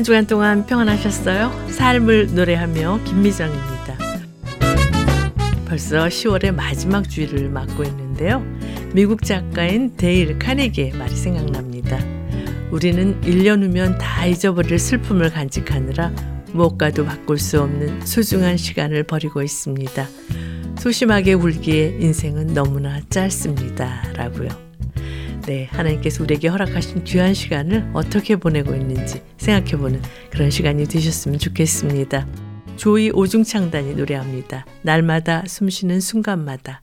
한 주간 동안 평안하셨어요? 삶을 노래하며 김미정입니다. 벌써 10월의 마지막 주일을 맞고 있는데요. 미국 작가인 데일 카네기의 말이 생각납니다. 우리는 1년 후면 다 잊어버릴 슬픔을 간직하느라 무엇과도 바꿀 수 없는 소중한 시간을 버리고 있습니다. 소심하게 울기에 인생은 너무나 짧습니다. 라고요. 네, 하나님께서 우리에게 허락하신 귀한 시간을 어떻게 보내고 있는지 생각해보는 그런 시간이 되셨으면 좋겠습니다. 조이 오중창단이 노래합니다. 날마다 숨쉬는 순간마다.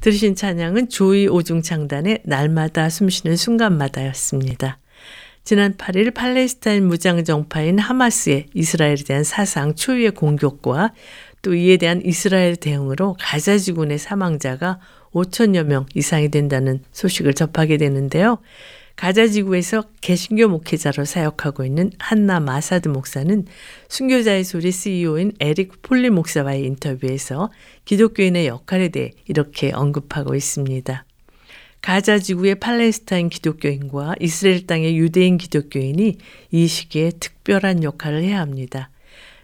들으신 찬양은 조이 오중창단의 날마다 숨쉬는 순간마다였습니다. 지난 8일 팔레스타인 무장정파인 하마스의 이스라엘에 대한 사상 초유의 공격과 또 이에 대한 이스라엘 대응으로 가자 지군의 사망자가 5천여 명 이상이 된다는 소식을 접하게 되는데요. 가자 지구에서 개신교 목회자로 사역하고 있는 한나 마사드 목사는 순교자의 소리 CEO인 에릭 폴리 목사와의 인터뷰에서 기독교인의 역할에 대해 이렇게 언급하고 있습니다. 가자 지구의 팔레스타인 기독교인과 이스라엘 땅의 유대인 기독교인이 이 시기에 특별한 역할을 해야 합니다.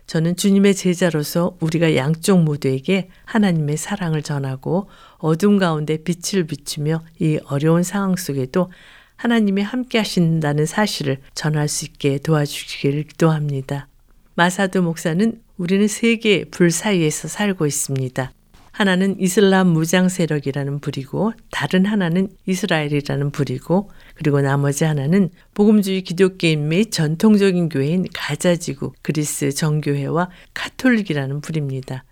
저는 주님의 제자로서 우리가 양쪽 모두에게 하나님의 사랑을 전하고 어둠 가운데 빛을 비추며 이 어려운 상황 속에도 하나님이 함께 하신다는 사실을 전할 수 있게 도와주시기를 기도합니다. 마사도 목사는 우리는 세계의 불 사이에서 살고 있습니다. 하나는 이슬람 무장 세력이라는 부리고 다른 하나는 이스라엘이라는 부리고 그리고 나머지 하나는 복음주의 기독교인 및 전통적인 교회인 가자지구 그리스 정교회와 카톨릭이라는 부입니다.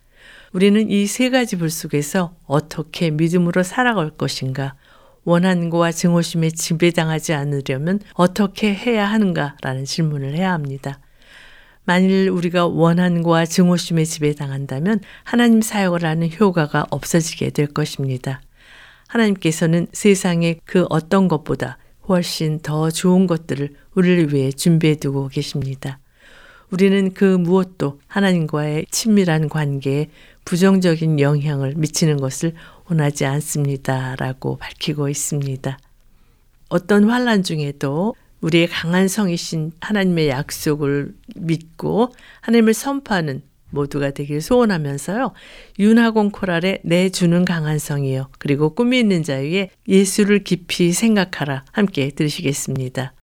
우리는 이 세 가지 불 속에서 어떻게 믿음으로 살아갈 것인가, 원한과 증오심에 지배당하지 않으려면 어떻게 해야 하는가라는 질문을 해야 합니다. 만일 우리가 원한과 증오심에 지배당한다면 하나님 사역을 하는 효과가 없어지게 될 것입니다. 하나님께서는 세상의 그 어떤 것보다 훨씬 더 좋은 것들을 우리를 위해 준비해 두고 계십니다. 우리는 그 무엇도 하나님과의 친밀한 관계에 부정적인 영향을 미치는 것을 원하지 않습니다. 라고 밝히고 있습니다. 어떤 환란 중에도 우리의 강한 성이신 하나님의 약속을 믿고 하나님을 선포하는 모두가 되길 소원하면서요. 윤하공 코랄의 내 주는 강한 성이요. 그리고 꿈이 있는 자유의 예수를 깊이 생각하라. 함께 들으시겠습니다.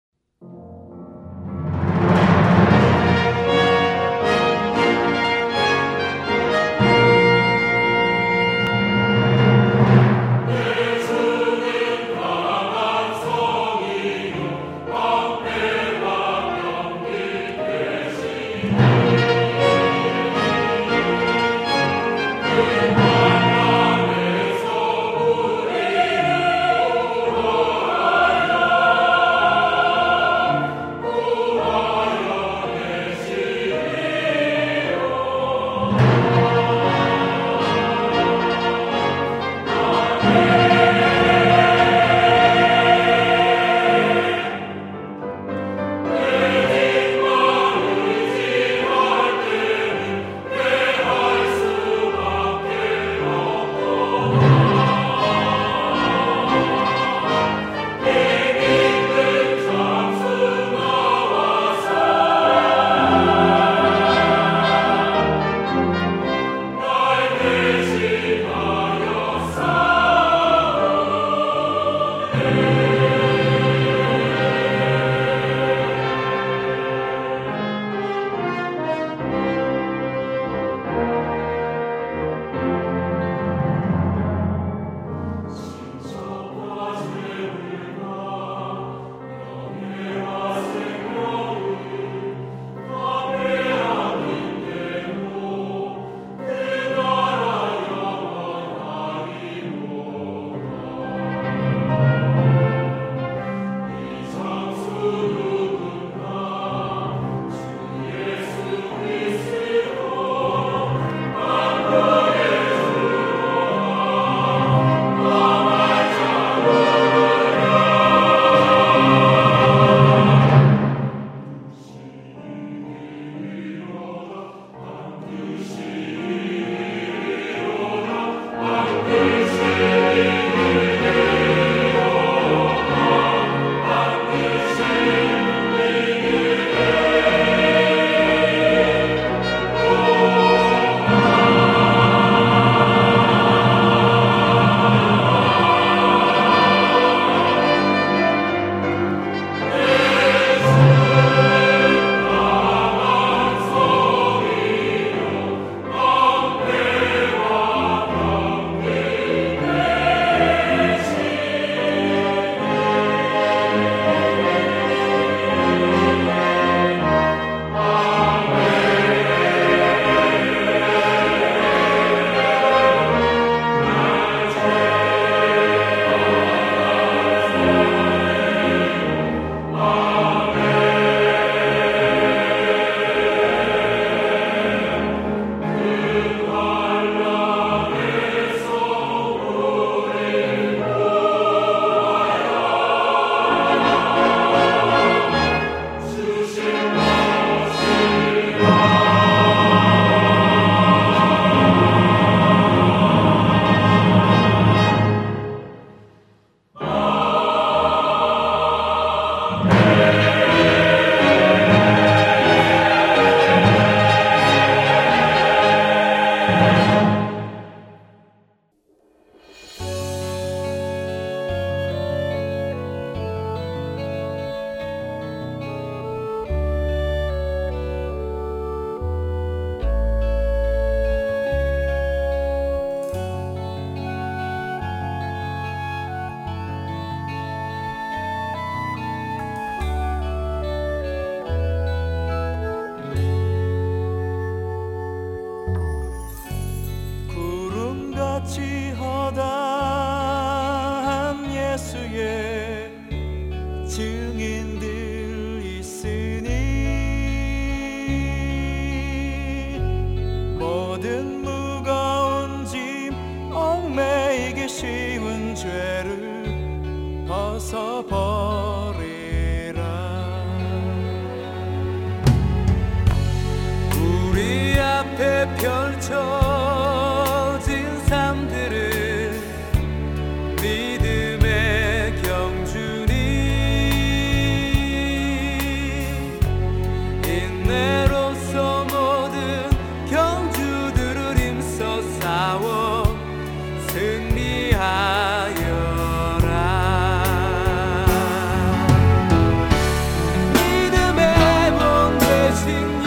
sing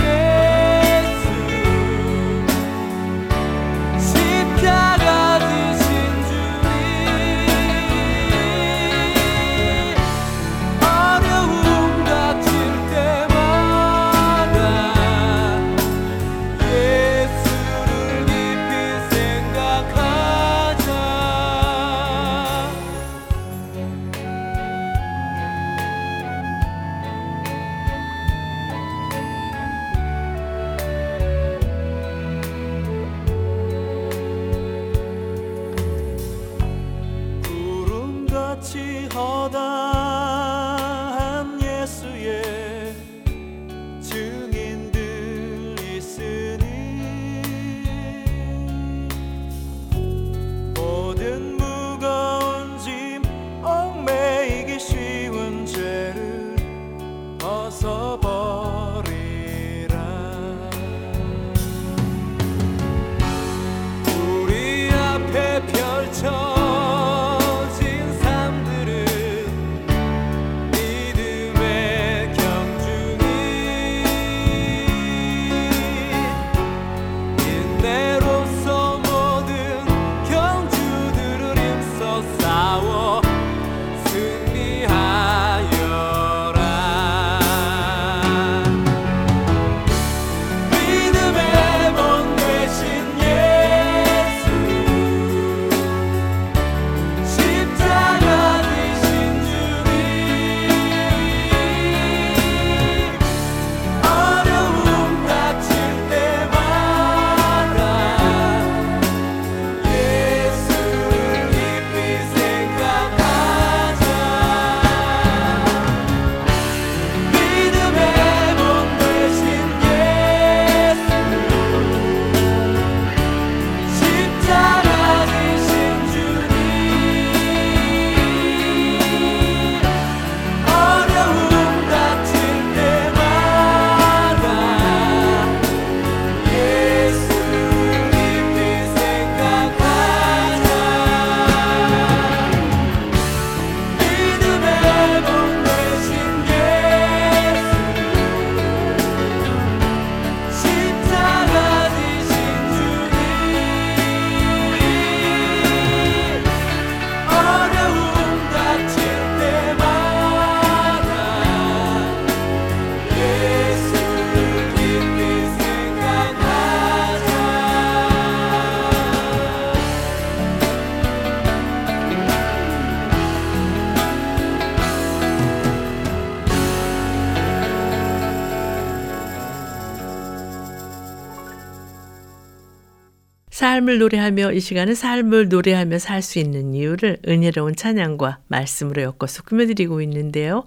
삶을 노래하며 이 시간은 삶을 노래하며 살 수 있는 이유를 은혜로운 찬양과 말씀으로 엮어서 꾸며드리고 있는데요.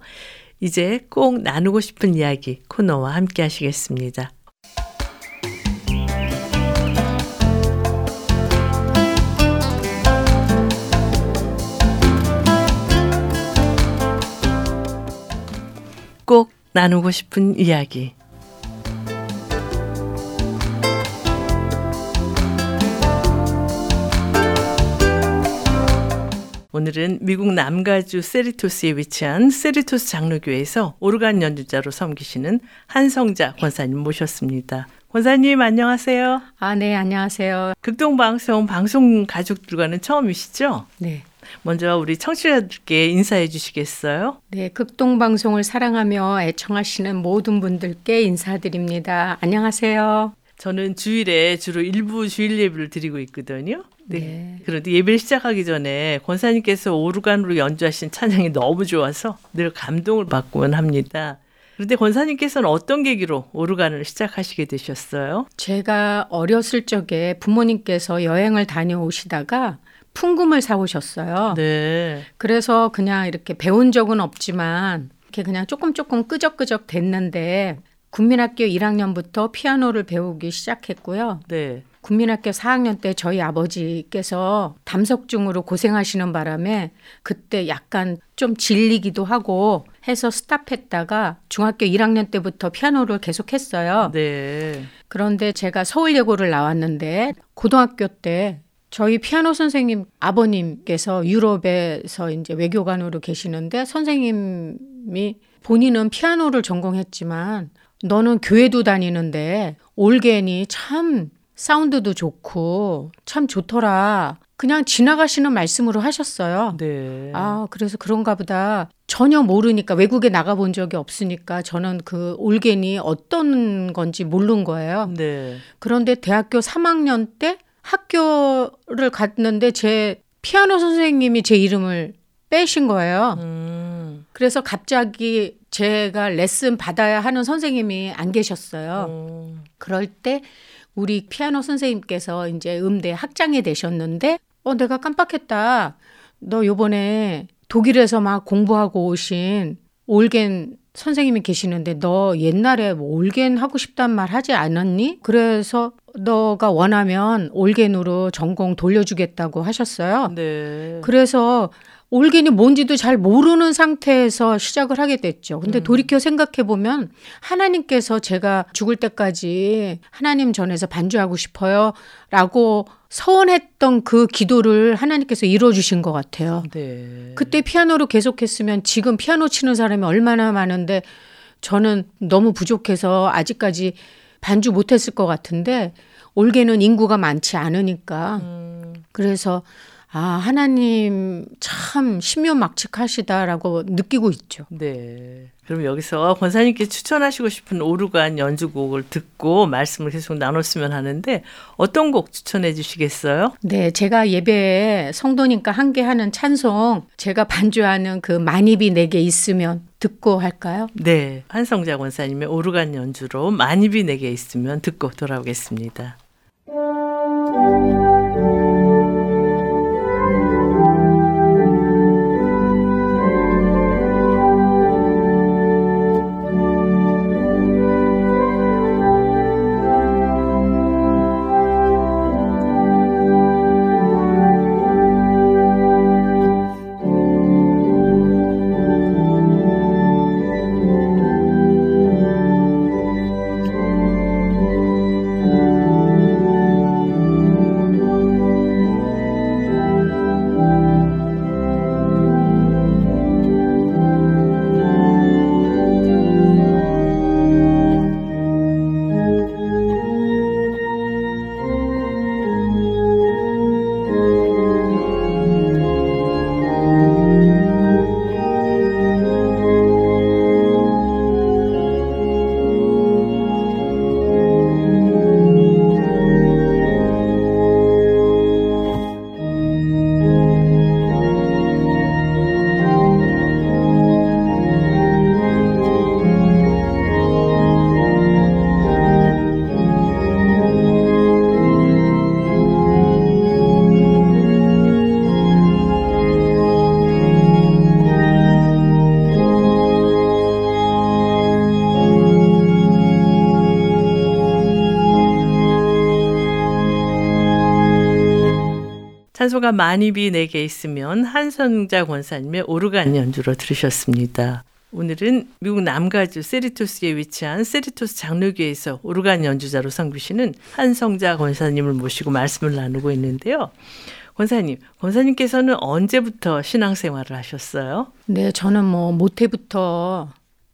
이제 꼭 나누고 싶은 이야기 코너와 함께 하시겠습니다. 꼭 나누고 싶은 이야기 오늘은 미국 남가주 세리토스에 위치한 세리토스 장로교회에서 오르간 연주자로 섬기시는 한성자 권사님 모셨습니다. 권사님 안녕하세요. 아, 네, 안녕하세요. 극동방송 방송 가족들과는 처음이시죠? 네. 먼저 우리 청취자들께 인사해 주시겠어요? 네, 극동방송을 사랑하며 애청하시는 모든 분들께 인사드립니다. 안녕하세요. 저는 주일에 주로 일부 주일 예배를 드리고 있거든요. 네. 네. 그런데 예배를 시작하기 전에 권사님께서 오르간으로 연주하신 찬양이 너무 좋아서 늘 감동을 받곤 합니다. 그런데 권사님께서는 어떤 계기로 오르간을 시작하시게 되셨어요? 제가 어렸을 적에 부모님께서 여행을 다녀오시다가 풍금을 사오셨어요. 네. 그래서 그냥 이렇게 배운 적은 없지만 이렇게 그냥 조금 조금 끄적끄적 됐는데 국민학교 1학년부터 피아노를 배우기 시작했고요. 네. 국민학교 4학년 때 저희 아버지께서 담석증으로 고생하시는 바람에 그때 약간 좀 질리기도 하고 해서 스탑했다가 중학교 1학년 때부터 피아노를 계속했어요. 네. 그런데 제가 서울예고를 나왔는데 고등학교 때 저희 피아노 선생님 아버님께서 유럽에서 이제 외교관으로 계시는데 선생님이 본인은 피아노를 전공했지만 너는 교회도 다니는데 올겐이 참 사운드도 좋고 참 좋더라. 그냥 지나가시는 말씀으로 하셨어요. 네. 아, 그래서 그런가 보다. 전혀 모르니까 외국에 나가 본 적이 없으니까 저는 그 올겐이 어떤 건지 모르는 거예요. 네. 그런데 대학교 3학년 때 학교를 갔는데 제 피아노 선생님이 제 이름을 빼신 거예요. 음. 그래서 갑자기 제가 레슨 받아야 하는 선생님이 안 계셨어요. 음. 그럴 때 우리 피아노 선생님께서 이제 음대 학장이 되셨는데 어 내가 깜빡했다. 너 요번에 독일에서 막 공부하고 오신 올겐 선생님이 계시는데 너 옛날에 뭐 올겐 하고 싶단 말 하지 않았니? 그래서 너가 원하면 올겐으로 전공 돌려주겠다고 하셨어요. 네. 그래서 올겐이 뭔지도 잘 모르는 상태에서 시작을 하게 됐죠. 근데 돌이켜 생각해 보면 하나님께서 제가 죽을 때까지 하나님 전에서 반주하고 싶어요. 라고 서원했던 그 기도를 하나님께서 이루어 주신 것 같아요. 네. 그때 피아노로 계속했으면 지금 피아노 치는 사람이 얼마나 많은데 저는 너무 부족해서 아직까지 반주 못했을 것 같은데 올게는 인구가 많지 않으니까 음. 그래서 아 하나님 참 신묘막측하시다라고 느끼고 있죠. 네. 그럼 여기서 권사님께 추천하시고 싶은 오르간 연주곡을 듣고 말씀을 계속 나눴으면 하는데 어떤 곡 추천해 주시겠어요? 네, 제가 예배에 성도님과 함께 하는 찬송 제가 반주하는 그 만입이 내게 있으면 듣고 할까요? 네. 한성자 권사님의 오르간 연주로 만입이 내게 있으면 듣고 돌아오겠습니다. 만입이 내게 있으면 한성자 권사님의 오르간 연주로 들으셨습니다. 오늘은 미국 남가주 세리토스에 위치한 세리토스 장로교에서 오르간 연주자로 섬기시는 한성자 권사님을 모시고 말씀을 나누고 있는데요. 권사님, 권사님께서는 언제부터 신앙생활을 하셨어요? 네, 저는 뭐 모태부터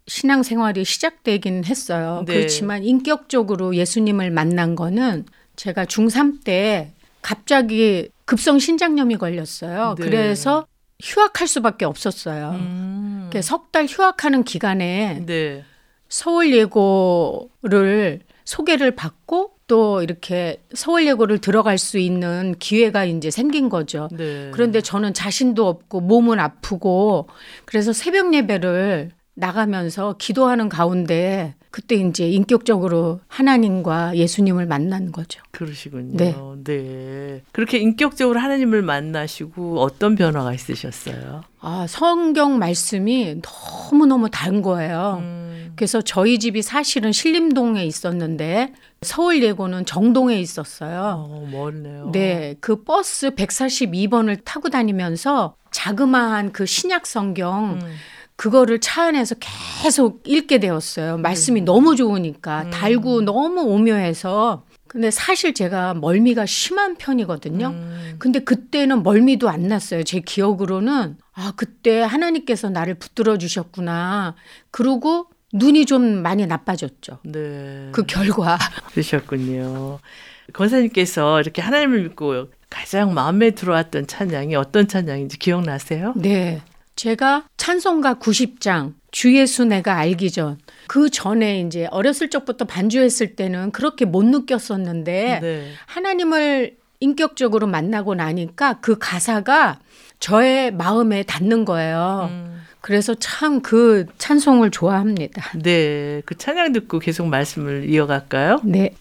신앙생활이 시작되긴 했어요. 네. 그렇지만 인격적으로 예수님을 만난 거는 제가 중3 때 갑자기 급성 신장염이 걸렸어요. 네. 그래서 휴학할 수밖에 없었어요. 음. 석달 휴학하는 기간에 네. 서울 예고를 소개를 받고 또 이렇게 서울 예고를 들어갈 수 있는 기회가 이제 생긴 거죠. 네. 그런데 저는 자신도 없고 몸은 아프고 그래서 새벽 예배를 나가면서 기도하는 가운데 그때 이제 인격적으로 하나님과 예수님을 만난 거죠. 그러시군요. 네. 네. 그렇게 인격적으로 하나님을 만나시고 어떤 변화가 있으셨어요? 아, 성경 말씀이 너무너무 다른 거예요. 음. 그래서 저희 집이 사실은 신림동에 있었는데 서울 예고는 정동에 있었어요. 어, 멀네요. 네, 그 버스 142번을 타고 다니면서 자그마한 그 신약 성경 음. 그거를 차 안에서 계속 읽게 되었어요. 말씀이 너무 좋으니까 달고 너무 오묘해서. 근데 사실 제가 멀미가 심한 편이거든요. 음. 근데 그때는 멀미도 안 났어요. 제 기억으로는 아 그때 하나님께서 나를 붙들어 주셨구나. 그러고 눈이 좀 많이 나빠졌죠. 네. 그 결과 그러셨군요. 권사님께서 이렇게 하나님을 믿고 가장 마음에 들어왔던 찬양이 어떤 찬양인지 기억나세요? 네. 제가 찬송가 90장 주 예수 내가 알기 전 그 전에 이제 어렸을 적부터 반주했을 때는 그렇게 못 느꼈었는데 네. 하나님을 인격적으로 만나고 나니까 그 가사가 저의 마음에 닿는 거예요. 음. 그래서 참 그 찬송을 좋아합니다. 네. 그 찬양 듣고 계속 말씀을 이어갈까요? 네.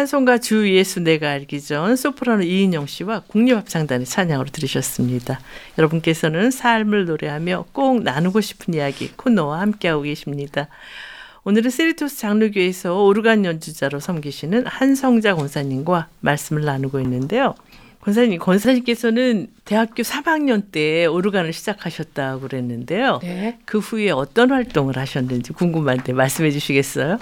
찬송가 주 예수 내가 알기 전 소프라노 이인영 씨와 국립합창단의 찬양으로 들으셨습니다. 여러분께서는 삶을 노래하며 꼭 나누고 싶은 이야기 코너와 함께하고 계십니다. 오늘은 세리토스 장로교에서 오르간 연주자로 섬기시는 한성자 권사님과 말씀을 나누고 있는데요. 권사님, 권사님께서는 대학교 3학년 때 오르간을 시작하셨다고 그랬는데요. 네. 그 후에 어떤 활동을 하셨는지 궁금한데 말씀해 주시겠어요?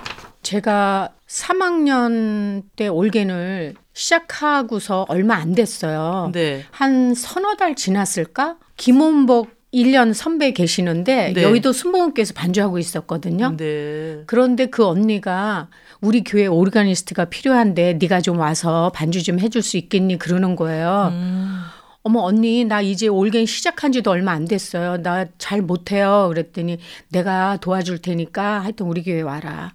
제가 3학년 때 올겐을 시작하고서 얼마 안 됐어요. 네. 한 서너 달 지났을까? 김원복 1년 선배 계시는데 네. 여의도 순복음교에서 반주하고 있었거든요. 네. 그런데 그 언니가 우리 교회 오르가니스트가 필요한데 네가 좀 와서 반주 좀 해줄 수 있겠니 그러는 거예요. 음. 어머 언니 나 이제 올겐 시작한 지도 얼마 안 됐어요. 나 잘 못해요. 그랬더니 내가 도와줄 테니까 하여튼 우리 교회 와라.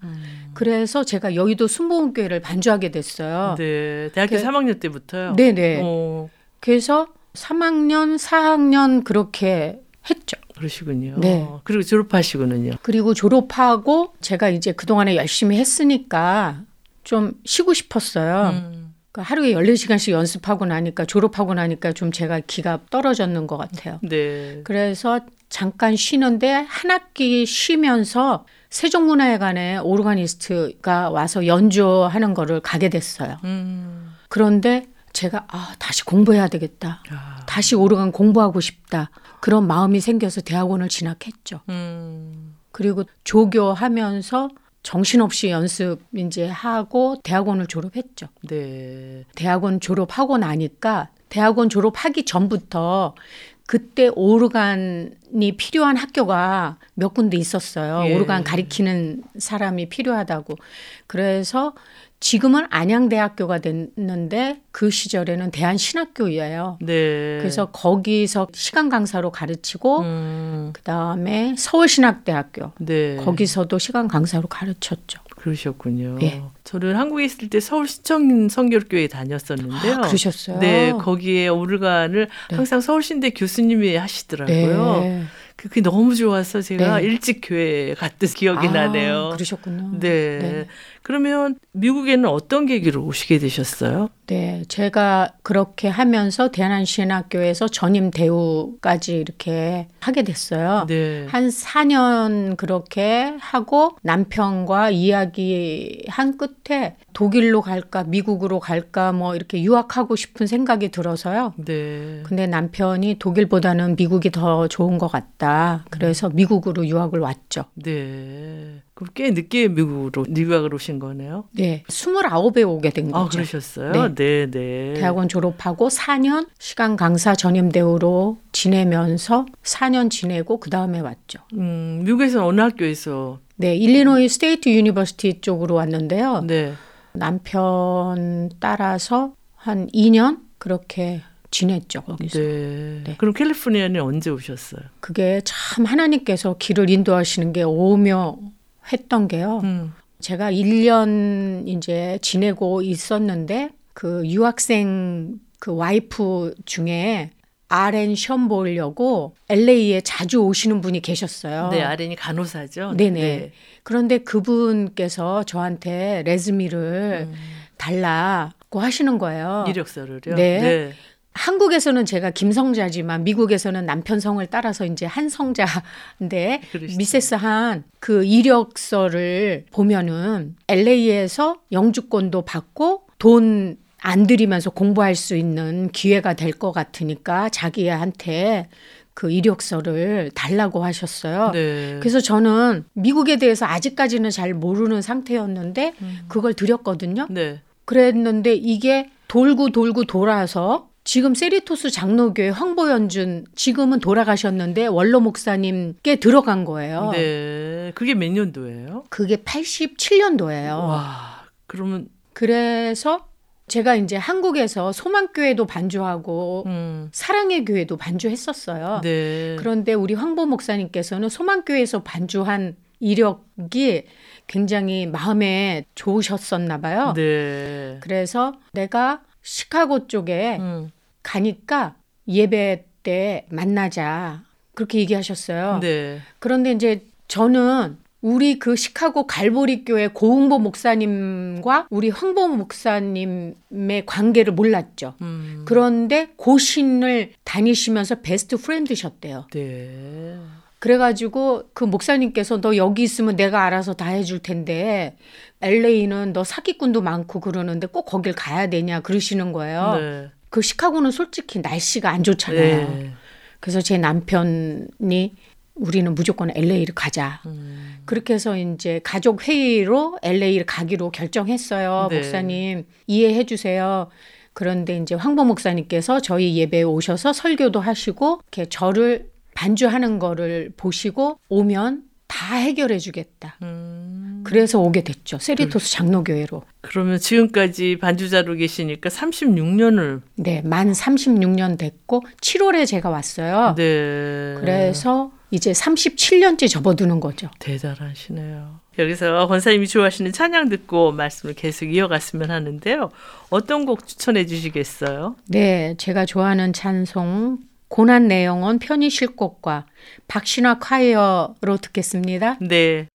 그래서 제가 여의도 순복음교회를 반주하게 됐어요. 네. 대학교 그- 3학년 때부터요? 네네. 어, 그래서 3학년, 4학년 그렇게 했죠. 그러시군요. 네. 그리고 졸업하시고는요. 그리고 졸업하고 제가 이제 그동안에 열심히 했으니까 좀 쉬고 싶었어요. 음. 그러니까 하루에 14시간씩 연습하고 나니까 졸업하고 나니까 좀 제가 기가 떨어졌는 것 같아요. 네. 그래서 잠깐 쉬는데 한 학기 쉬면서 세종문화회관에 오르가니스트가 와서 연주하는 거를 가게 됐어요. 음. 그런데 제가 아, 다시 공부해야 되겠다. 아. 다시 오르간 공부하고 싶다. 그런 마음이 생겨서 대학원을 진학했죠. 음. 그리고 조교하면서 정신없이 연습 이제 하고 대학원을 졸업했죠. 네. 대학원 졸업하고 나니까 대학원 졸업하기 전부터 그때 오르간이 필요한 학교가 몇 군데 있었어요. 예. 오르간 가리키는 사람이 필요하다고. 그래서 지금은 안양대학교가 됐는데 그 시절에는 대한신학교예요. 네. 그래서 거기서 시간 강사로 가르치고 음. 그다음에 서울신학대학교 네. 거기서도 시간 강사로 가르쳤죠. 그러셨군요. 예. 저는 한국에 있을 때 서울 시청 성결교회 다녔었는데요. 아, 그러셨어요? 네, 거기에 오르간을 네. 항상 서울신대 교수님이 하시더라고요. 네. 그게 너무 좋아서 제가 네. 일찍 교회 갔던 기억이 아, 나네요. 그러셨군요. 네. 네. 그러면 미국에는 어떤 계기로 오시게 되셨어요? 네, 제가 그렇게 하면서 대한신학교에서 전임 대우까지 이렇게 하게 됐어요. 네. 한 4년 그렇게 하고 남편과 이야기 한 끝에 독일로 갈까, 미국으로 갈까, 뭐 이렇게 유학하고 싶은 생각이 들어서요. 네. 근데 남편이 독일보다는 미국이 더 좋은 것 같다. 그래서 미국으로 유학을 왔죠. 네. 꽤 늦게 미국으로 유학을 오신 거네요. 네, 29에 오게 된 아, 거죠. 그러셨어요? 네, 네. 대학원 졸업하고 4년 시간 강사 전임 대우로 지내면서 4년 지내고 그 다음에 왔죠. 음, 미국에서 어느 학교에서 네, Illinois State University 쪽으로 왔는데요. 네. 남편 따라서 한 2년 그렇게 지냈죠 거기서. 네. 네. 그럼 캘리포니아는 언제 오셨어요? 그게 참 하나님께서 길을 인도하시는 게 오묘 했던 게요. 음. 제가 1년 이제 지내고 있었는데 그 유학생 그 와이프 중에 RN 시험 보려고 LA에 자주 오시는 분이 계셨어요. 네, 아렌이 간호사죠. 네네. 그런데 그분께서 저한테 레즈미를 음. 달라고 하시는 거예요. 이력서를요. 네. 한국에서는 제가 김성자지만 미국에서는 남편 성을 따라서 이제 한 성자인데 그러시죠. 미세스 한 그 이력서를 보면은 LA에서 영주권도 받고 돈 안 들이면서 공부할 수 있는 기회가 될 것 같으니까 자기한테 그 이력서를 달라고 하셨어요. 네. 그래서 저는 미국에 대해서 아직까지는 잘 모르는 상태였는데 음. 그걸 드렸거든요. 네. 그랬는데 이게 돌고 돌고 돌아서 지금 세리토스 장로교회 황보연준 지금은 돌아가셨는데 원로 목사님께 들어간 거예요. 네. 그게 몇 년도예요? 그게 87년도예요. 와. 그러면 그래서 제가 이제 한국에서 소망교회도 반주하고 음. 사랑의 교회도 반주했었어요. 네. 그런데 우리 황보 목사님께서는 소망교회에서 반주한 이력이 굉장히 마음에 좋으셨었나 봐요. 네. 그래서 내가 시카고 쪽에 음. 가니까 예배 때 만나자. 그렇게 얘기하셨어요. 네. 그런데 이제 저는 우리 그 시카고 갈보리 교회 고흥보 목사님과 우리 황보 목사님의 관계를 몰랐죠. 음. 그런데 고신을 다니시면서 베스트 프렌드셨대요. 네. 그래가지고 그 목사님께서 너 여기 있으면 내가 알아서 다 해줄 텐데 LA는 너 사기꾼도 많고 그러는데 꼭 거길 가야 되냐 그러시는 거예요. 네. 그 시카고는 솔직히 날씨가 안 좋잖아요. 네. 그래서 제 남편이 우리는 무조건 LA를 가자. 음. 그렇게 해서 이제 가족 회의로 LA를 가기로 결정했어요. 네. 목사님 이해해 주세요. 그런데 이제 황보 목사님께서 저희 예배에 오셔서 설교도 하시고 이렇게 저를 반주하는 거를 보시고 오면 다 해결해 주겠다. 음. 그래서 오게 됐죠. 세리토스 장로교회로. 그러면 지금까지 반주자로 계시니까 36년을 네, 만 36년 됐고 7월에 제가 왔어요. 네. 그래서 이제 37년째 접어드는 거죠. 대단하시네요. 여기서 권사님이 좋아하시는 찬양 듣고 말씀을 계속 이어갔으면 하는데요. 어떤 곡 추천해 주시겠어요? 네, 제가 좋아하는 찬송 고난 내용은 편히 쉴 곳과 박신화 콰이어로 듣겠습니다. 네.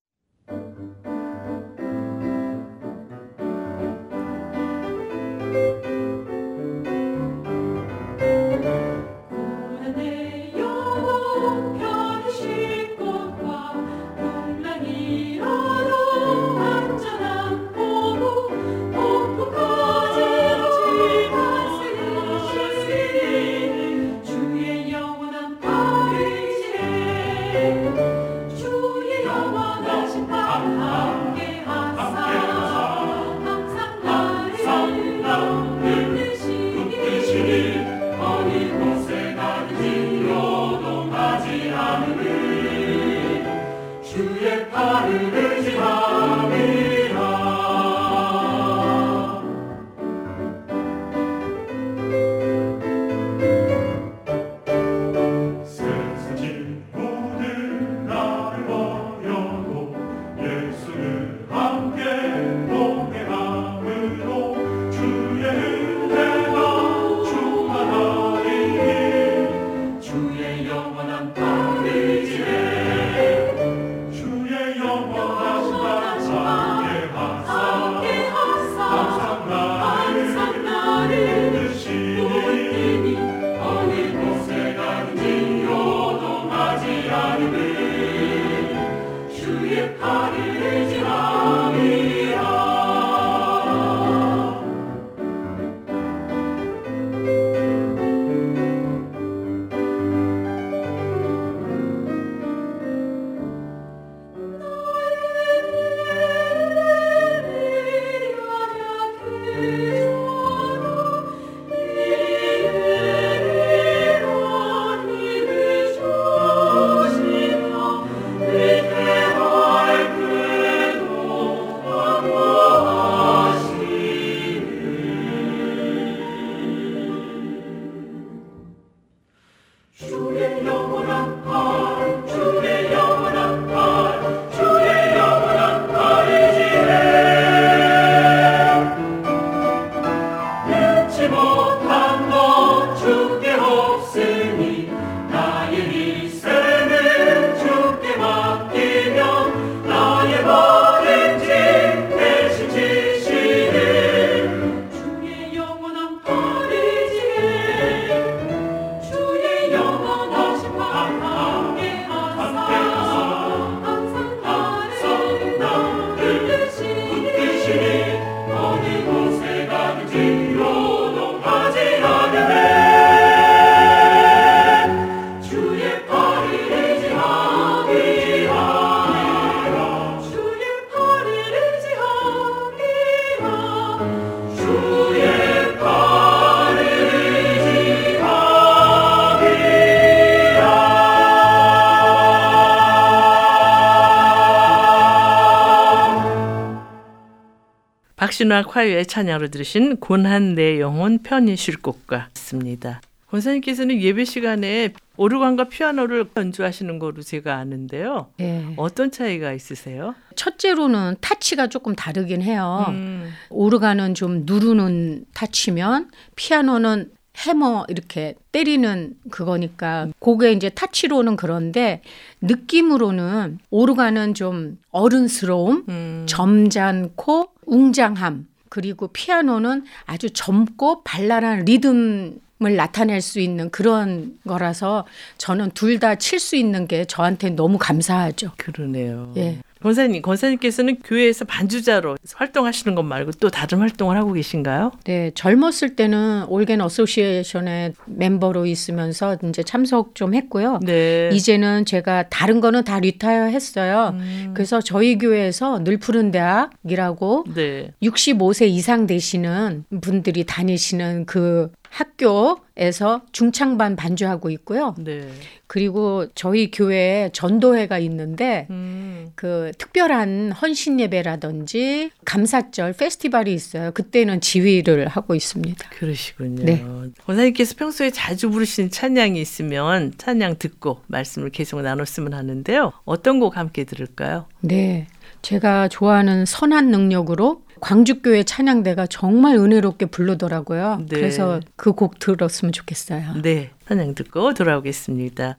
박신화 콰이어의 찬양으로 들으신 고난 내 영혼 편히 쉴 곳과 같습니다. 권사님께서는 예배 시간에 오르간과 피아노를 연주하시는 거로 제가 아는데요. 예. 어떤 차이가 있으세요? 첫째로는 타치가 조금 다르긴 해요. 음, 오르가는 좀 누르는 타치면 피아노는 해머 이렇게 때리는 그거니까 그게 이제 타치로는 그런데 느낌으로는 오르가는 좀 어른스러움, 음, 점잖고 웅장함 그리고 피아노는 아주 젊고 발랄한 리듬 을 나타낼 수 있는 그런 거라서 저는 둘 다 칠 수 있는 게 저한테 너무 감사하죠. 그러네요. 예. 권사님, 권사님께서는 교회에서 반주자로 활동하시는 것 말고 또 다른 활동을 하고 계신가요? 네, 젊었을 때는 Organ Association의 멤버로 있으면서 이제 참석 좀 했고요. 네. 이제는 제가 다른 거는 다 retire 했어요. 음, 그래서 저희 교회에서 늘 푸른 대학이라고 네. 65세 이상 되시는 분들이 다니시는 그 학교에서 중창반 반주하고 있고요. 네. 그리고 저희 교회에 전도회가 있는데 음, 그 특별한 헌신 예배라든지 감사절 페스티벌이 있어요. 그때는 지휘를 하고 있습니다. 그러시군요. 네. 권사님께서 평소에 자주 부르시는 찬양이 있으면 찬양 듣고 말씀을 계속 나눴으면 하는데요. 어떤 곡 함께 들을까요? 네. 제가 좋아하는 선한 능력으로 광주교회 찬양대가 정말 은혜롭게 부르더라고요. 네. 그래서 그 곡 들었으면 좋겠어요. 네, 찬양 듣고 돌아오겠습니다.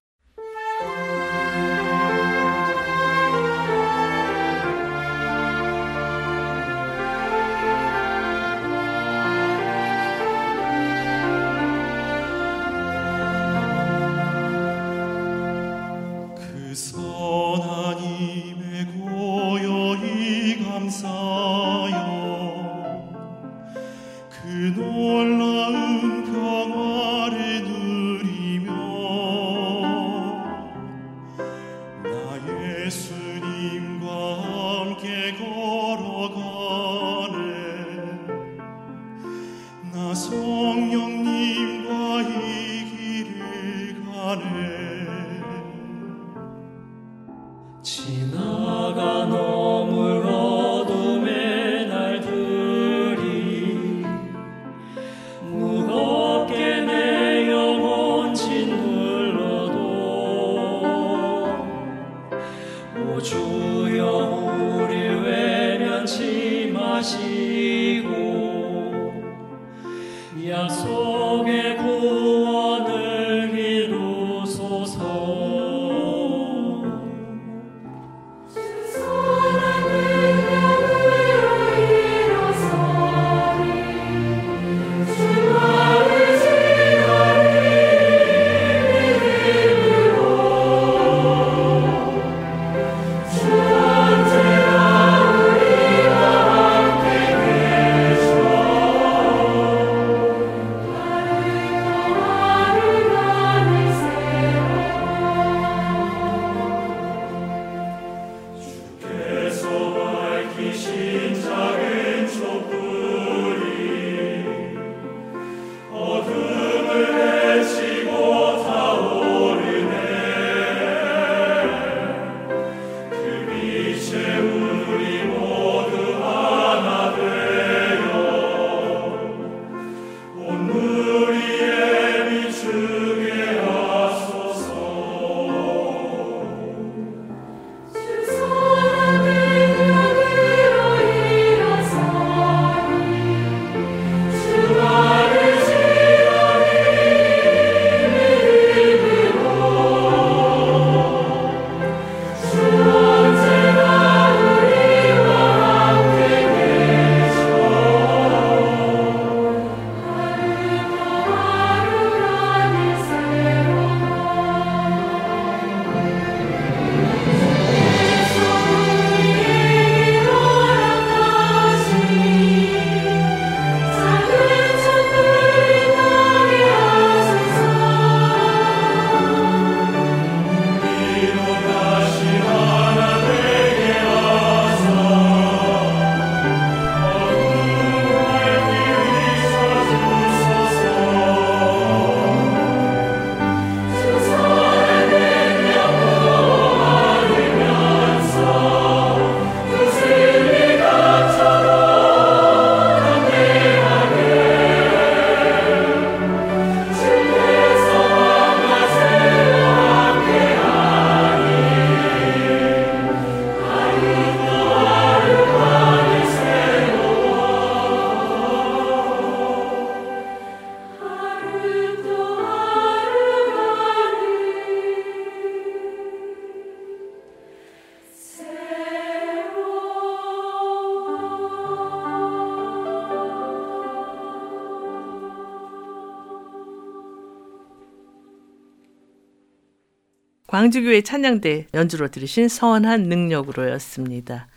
광주교회 찬양대 연주로 들으신 선한 능력으로였습니다.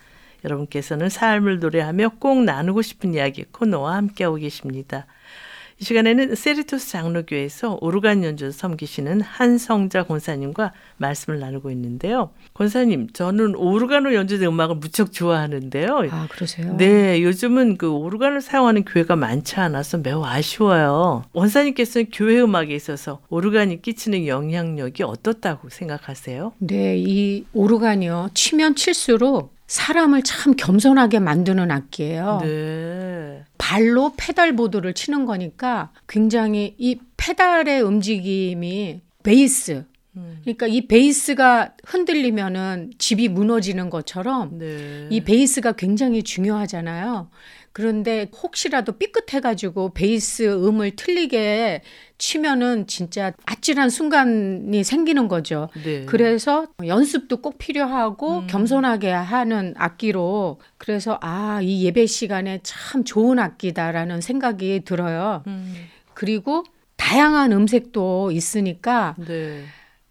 여러분께서는 삶을 노래하며 꼭 나누고 싶은 이야기 코너와 함께하고 계십니다. 이 시간에는 세리토스 장로교회에서 오르간 연주 섬기시는 한성자 권사님과 말씀을 나누고 있는데요. 권사님, 저는 오르간으로 연주된 음악을 무척 좋아하는데요. 아, 그러세요? 네, 요즘은 그 오르간을 사용하는 교회가 많지 않아서 매우 아쉬워요. 원사님께서는 교회 음악에 있어서 오르간이 끼치는 영향력이 어떻다고 생각하세요? 네, 이 오르간이요. 치면 칠수록 사람을 참 겸손하게 만드는 악기예요. 네. 발로 pedal board를 치는 거니까 굉장히 이 페달의 움직임이 베이스 음. 그러니까 이 베이스가 흔들리면은 집이 무너지는 것처럼 네. 이 베이스가 굉장히 중요하잖아요. 그런데 혹시라도 삐끗해가지고 베이스 음을 틀리게 치면은 진짜 아찔한 순간이 생기는 거죠. 네. 그래서 연습도 꼭 필요하고 음. 겸손하게 하는 악기로 그래서 아, 이 예배 시간에 참 좋은 악기다라는 생각이 들어요. 음. 그리고 다양한 음색도 있으니까 네.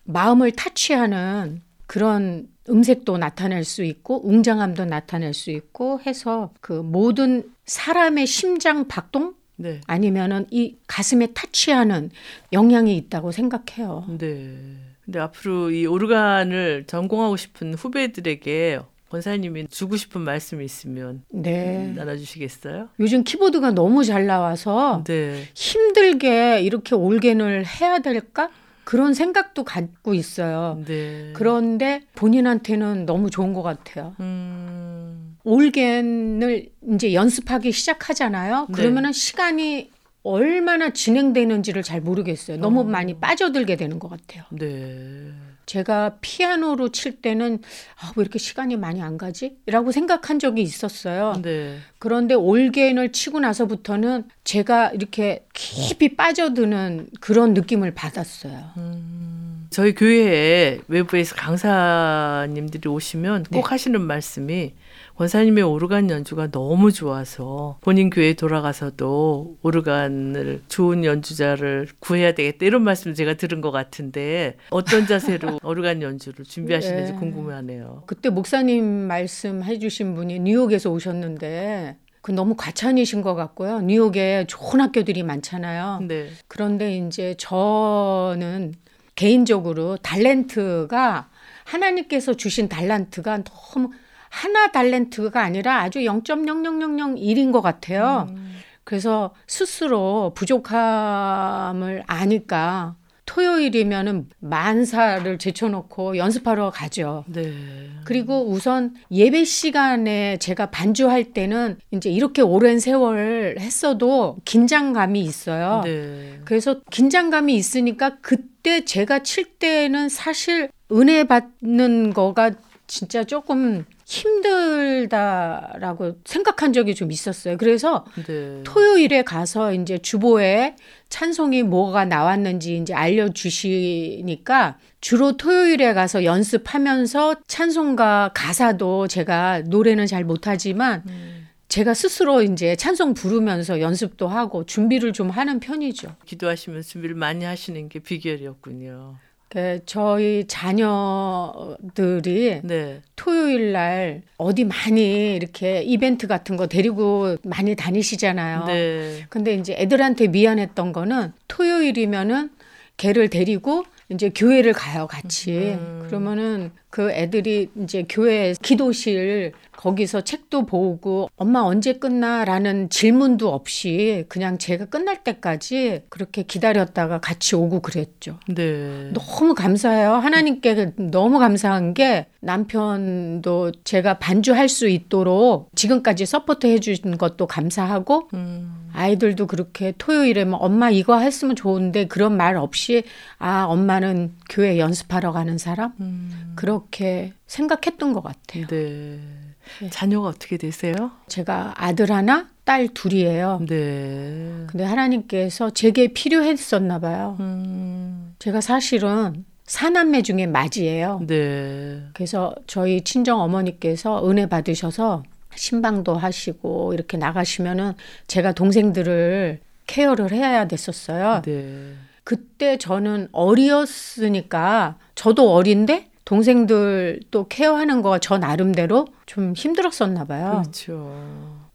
마음을 타치하는 그런 음색도 나타낼 수 있고 웅장함도 나타낼 수 있고 해서 그 모든 사람의 심장 박동 네. 아니면은 이 가슴에 타치하는 영향이 있다고 생각해요. 네. 근데 앞으로 이 오르간을 전공하고 싶은 후배들에게 권사님이 주고 싶은 말씀이 있으면 네. 나눠주시겠어요? 요즘 키보드가 너무 잘 나와서 네. 힘들게 이렇게 올겐을 해야 될까? 그런 생각도 갖고 있어요. 네. 그런데 본인한테는 너무 좋은 것 같아요. 음. 올겐을 이제 연습하기 시작하잖아요. 네. 그러면은 시간이 얼마나 진행되는지를 잘 모르겠어요. 너무 어. 많이 빠져들게 되는 것 같아요. 네. 제가 피아노로 칠 때는 아, 왜 이렇게 시간이 많이 안 가지? 라고 생각한 적이 있었어요. 네. 그런데 올겐을 치고 나서부터는 제가 이렇게 깊이 빠져드는 그런 느낌을 받았어요. 음. 저희 교회에 외부에서 강사님들이 오시면 꼭 네. 하시는 말씀이 권사님의 오르간 연주가 너무 좋아서 본인 교회에 돌아가서도 오르간을 좋은 연주자를 구해야 되겠다 이런 말씀을 제가 들은 것 같은데 어떤 자세로 오르간 연주를 준비하시는지 네. 궁금하네요. 그때 목사님 말씀해 주신 분이 뉴욕에서 오셨는데 그 너무 과찬이신 것 같고요. 뉴욕에 좋은 학교들이 많잖아요. 네. 그런데 이제 저는 개인적으로 달렌트가 하나님께서 주신 달란트가 너무 하나 달렌트가 아니라 아주 0.0001인 것 같아요. 음. 그래서 스스로 부족함을 아니까 토요일이면은 만사를 제쳐놓고 연습하러 가죠. 네. 그리고 우선 예배 시간에 제가 반주할 때는 이제 이렇게 오랜 세월 했어도 긴장감이 있어요. 네. 그래서 긴장감이 있으니까 그때 제가 칠 때는 사실 은혜 받는 거가 진짜 조금 힘들다라고 생각한 적이 좀 있었어요. 그래서 네. 토요일에 가서 이제 주보에 찬송이 뭐가 나왔는지 이제 알려주시니까 주로 토요일에 가서 연습하면서 찬송가 가사도 제가 노래는 잘 못하지만 음. 제가 스스로 이제 찬송 부르면서 연습도 하고 준비를 좀 하는 편이죠. 기도하시면서 준비를 많이 하시는 게 비결이었군요. 그 저희 자녀들이 네. 토요일 날 어디 많이 이렇게 이벤트 같은 거 데리고 많이 다니시잖아요. 네. 근데 이제 애들한테 미안했던 거는 토요일이면은 걔를 데리고 이제 교회를 가요, 같이. 음. 그러면은 그 애들이 이제 교회 기도실 거기서 책도 보고 엄마 언제 끝나라는 질문도 없이 그냥 제가 끝날 때까지 그렇게 기다렸다가 같이 오고 그랬죠. 네. 너무 감사해요. 하나님께 너무 감사한 게 남편도 제가 반주할 수 있도록 지금까지 support 해주신 것도 감사하고 음. 아이들도 그렇게 토요일에 뭐 엄마 이거 했으면 좋은데 그런 말 없이 아 엄마는 교회 연습하러 가는 사람 음. 그 렇게 생각했던 것 같아요. 네. 네. 자녀가 어떻게 되세요? 제가 아들 하나 딸 둘이에요. 네. 근데 하나님께서 제게 필요했었나 봐요. 음. 제가 사실은 사남매 중에 맞이에요. 네. 그래서 저희 친정 어머니께서 은혜 받으셔서 신방도 하시고 이렇게 나가시면은 제가 동생들을 케어를 해야 됐었어요. 네. 그때 저는 어리었으니까 저도 어린데 동생들 또 케어하는 거가 저 나름대로 좀 힘들었었나 봐요. 그렇죠.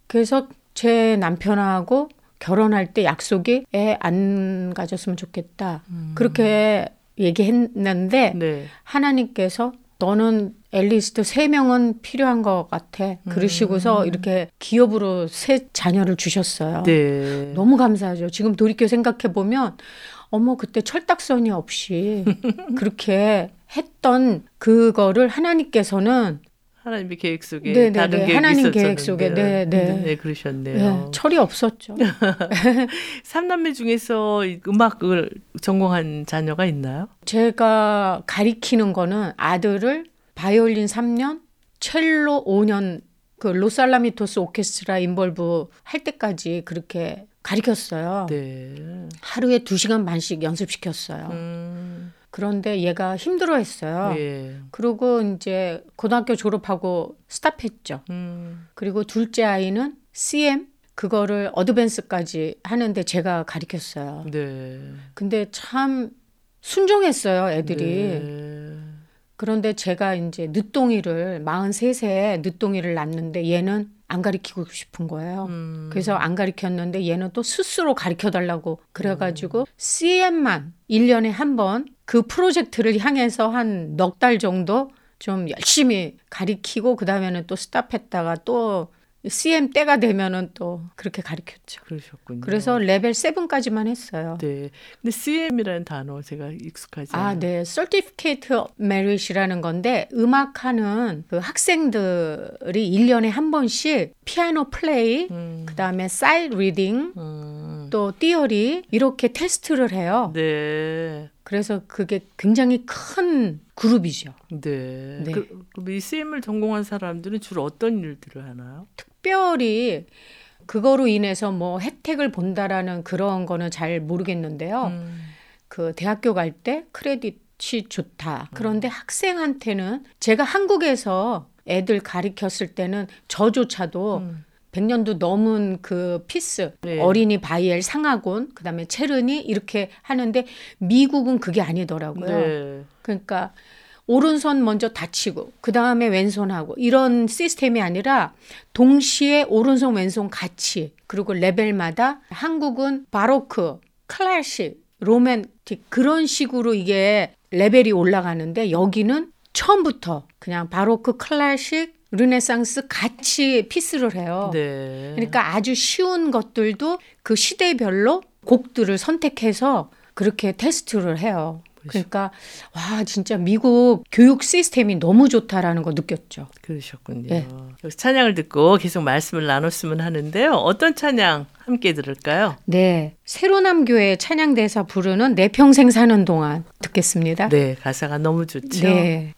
그래서 제 남편하고 결혼할 때 약속이 애 안 가졌으면 좋겠다. 그렇게 얘기했는데 네. 하나님께서 너는 앨리스트 세 명은 필요한 것 같아. 그러시고서 이렇게 기업으로 세 자녀를 주셨어요. 네. 너무 감사하죠. 지금 돌이켜 생각해 보면 어머 그때 철딱서니 없이 그렇게 했던 그거를 하나님께서는 하나님의 계획 속에 네, 네, 다른 네. 계획이 하나님 계획 속에, 네, 네. 네, 그러셨네요. 네, 철이 없었죠. 삼남매 중에서 이 음악을 전공한 자녀가 있나요? 제가 가리키는 거는 아들을 바이올린 3년, 첼로 5년 그 Los Alamitos 오케스트라 involve 할 때까지 그렇게 가리켰어요. 네. 하루에 2시간 반씩 연습시켰어요. 음, 그런데 얘가 힘들어했어요. 예. 그리고 이제 고등학교 졸업하고 스탑했죠. 음, 그리고 둘째 아이는 CM 그거를 어드밴스까지 하는데 제가 가리켰어요. 네. 근데 참 순종했어요, 애들이. 네. 그런데 제가 이제 늦동이를 43세에 늦동이를 낳는데 얘는 안 가리키고 싶은 거예요. 음, 그래서 안 가리켰는데 얘는 또 스스로 가르쳐 달라고 그래 가지고 CM만 1년에 한 번 그 프로젝트를 향해서 한 넉 달 정도 좀 열심히 가리키고 그다음에는 또 stop했다가 또 CM 때가 되면은 또 그렇게 가르쳤죠. 그러셨군요. 그래서 레벨 7까지만 했어요. 네. 근데 CM이라는 단어 제가 익숙하지 아, 않아요. 네. Certificate of Merit이라는 건데 음악하는 그 학생들이 1년에 한 번씩 피아노 플레이, 음, 그다음에 sight reading, 음, 또 theory 이렇게 테스트를 해요. 네. 그래서 그게 굉장히 큰 그룹이죠. 네. 네. 그, 이 CM을 전공한 사람들은 주로 어떤 일들을 하나요? 특별히 그거로 인해서 뭐 혜택을 본다라는 그런 거는 잘 모르겠는데요. 음, 그 대학교 갈 때 credit이 좋다. 그런데 학생한테는 제가 한국에서 애들 가르쳤을 때는 저조차도 음. 100년도 넘은 그 piece 네. 어린이 바이엘 상하곤 그다음에 체르니 이렇게 하는데 미국은 그게 아니더라고요. 네. 그러니까 오른손 먼저 다 치고 그 다음에 왼손하고 이런 시스템이 아니라 동시에 오른손 왼손 같이 그리고 레벨마다 한국은 바로크, 클래식, 로맨틱 그런 식으로 이게 레벨이 올라가는데 여기는 처음부터 그냥 바로크, 클래식, 르네상스 같이 piece를 해요. 네. 그러니까 아주 쉬운 것들도 그 시대별로 곡들을 선택해서 그렇게 테스트를 해요. 그러니까 와 진짜 미국 교육 시스템이 너무 좋다라는 거 느꼈죠. 그러셨군요. 네. 찬양을 듣고 계속 말씀을 나눴으면 하는데요. 어떤 찬양 함께 들을까요? 네, 새로남 교회 찬양 대사 부르는 내 평생 사는 동안 듣겠습니다. 네, 가사가 너무 좋죠. 네.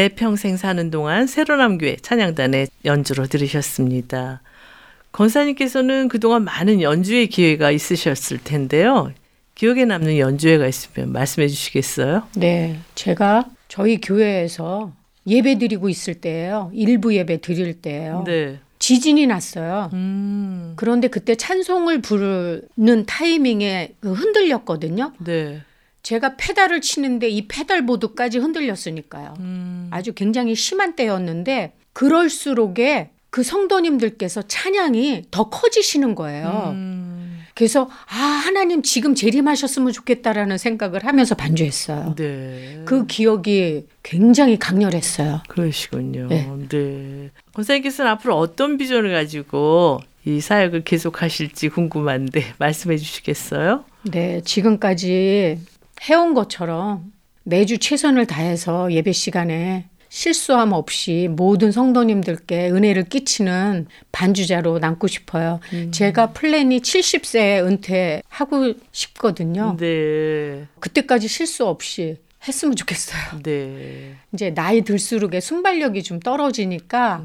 내 평생 사는 동안 새로남 교회 찬양단의 연주로 들으셨습니다. 권사님께서는 그동안 많은 연주의 기회가 있으셨을 텐데요. 기억에 남는 연주회가 있으면 말씀해 주시겠어요? 네, 제가 저희 교회에서 예배 드리고 있을 때예요. 일부 예배 드릴 때예요. 네. 지진이 났어요. 음, 그런데 그때 찬송을 부르는 타이밍에 그 흔들렸거든요. 네. 제가 페달을 치는데 이 페달 보드까지 흔들렸으니까요. 음, 아주 굉장히 심한 때였는데 그럴수록에 그 성도님들께서 찬양이 더 커지시는 거예요. 음, 그래서 아 하나님 지금 재림하셨으면 좋겠다라는 생각을 하면서 반주했어요. 네. 그 기억이 굉장히 강렬했어요. 그러시군요. 네. 네. 권사님께서는 앞으로 어떤 비전을 가지고 이 사역을 계속하실지 궁금한데 말씀해 주시겠어요? 네, 지금까지 해온 것처럼 매주 최선을 다해서 예배 시간에 실수함 없이 모든 성도님들께 은혜를 끼치는 반주자로 남고 싶어요. 제가 플랜이 70세에 은퇴하고 싶거든요. 네. 그때까지 실수 없이 했으면 좋겠어요. 네. 이제 나이 들수록에 순발력이 좀 떨어지니까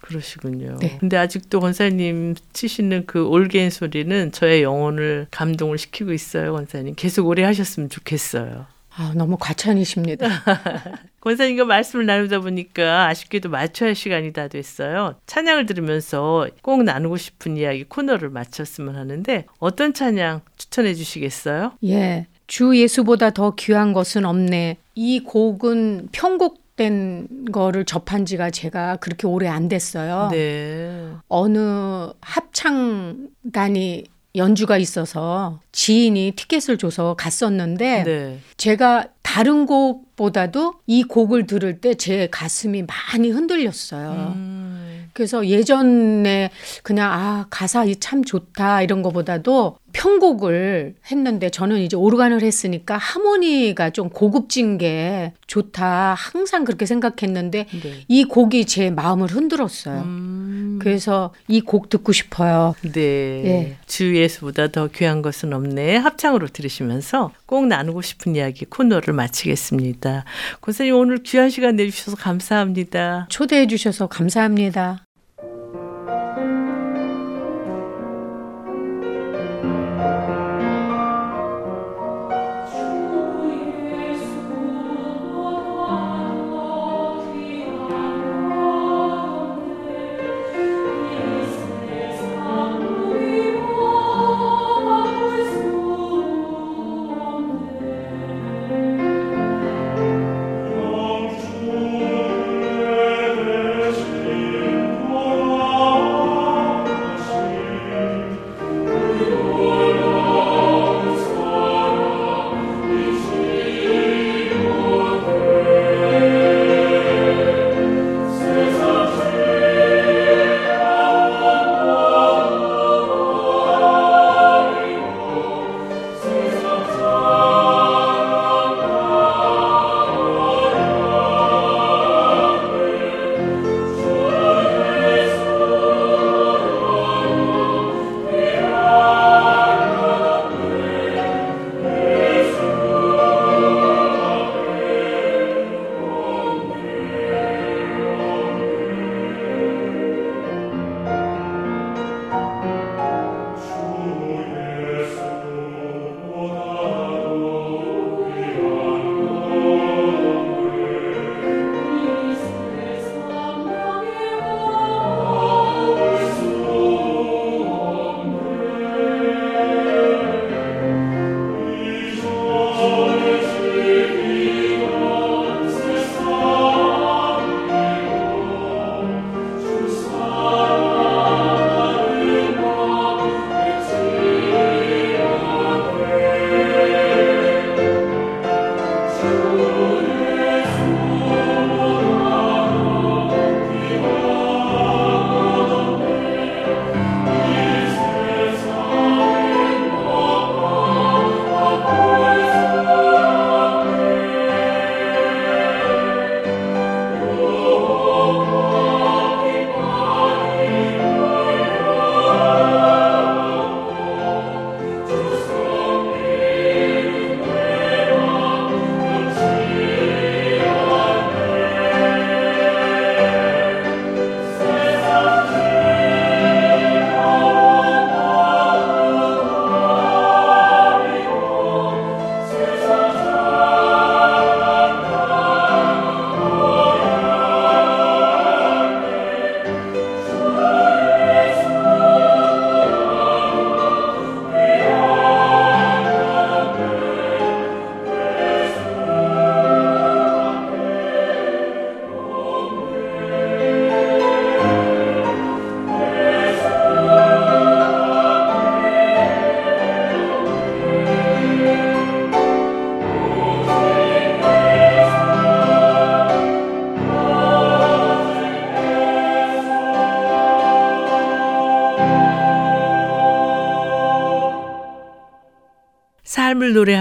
그러시군요. 네. 근데 아직도 권사님 치시는 그 올게인 소리는 저의 영혼을 감동을 시키고 있어요, 권사님. 계속 오래 하셨으면 좋겠어요. 아, 너무 과찬이십니다. 권사님과 말씀을 나누다 보니까 아쉽게도 맞춰야 할 시간이 다 됐어요. 찬양을 들으면서 꼭 나누고 싶은 이야기 코너를 마쳤으면 하는데 어떤 찬양 추천해 주시겠어요? 예. 주 예수보다 더 귀한 것은 없네. 이 곡은 편곡 된 거를 접한 지가 제가 그렇게 오래 안 됐어요. 네. 어느 합창단이 연주가 있어서 지인이 티켓을 줘서 갔었는데 네. 제가 다른 곡보다도 이 곡을 들을 때 제 가슴이 많이 흔들렸어요. 음, 그래서 예전에 그냥 아 가사 이참 좋다 이런 거보다도 편곡을 했는데 저는 이제 오르간을 했으니까 하모니가 좀 고급진 게 좋다 항상 그렇게 생각했는데 네. 이 곡이 제 마음을 흔들었어요. 음, 그래서 이 곡 듣고 싶어요. 네. 예. 주 예수보다 더 귀한 것은 없네. 합창으로 들으시면서 꼭 나누고 싶은 이야기 코너를 마치겠습니다. 권사님 오늘 귀한 시간 내주셔서 감사합니다. 초대해 주셔서 감사합니다.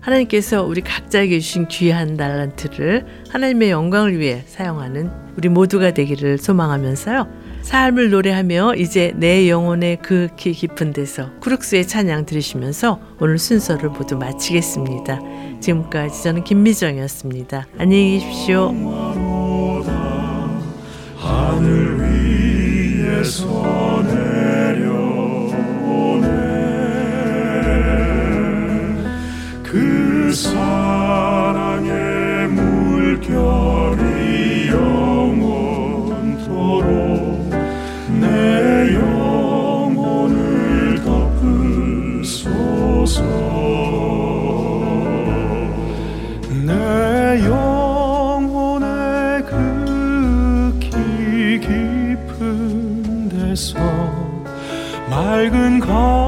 하나님께서 우리 각자에게 주신 귀한 달란트를 하나님의 영광을 위해 사용하는 우리 모두가 되기를 소망하면서요. 삶을 노래하며 이제 내 영혼의 극히 깊은 데서 크룩스의 찬양 들으시면서 오늘 순서를 모두 마치겠습니다. 지금까지 저는 김미정이었습니다. 안녕히 계십시오. 하늘 위에서 내려오네 그 사랑의 물결이 영원토록 내 영혼을 덮으소서. 내 영혼의 극히 깊은 데서 맑은 가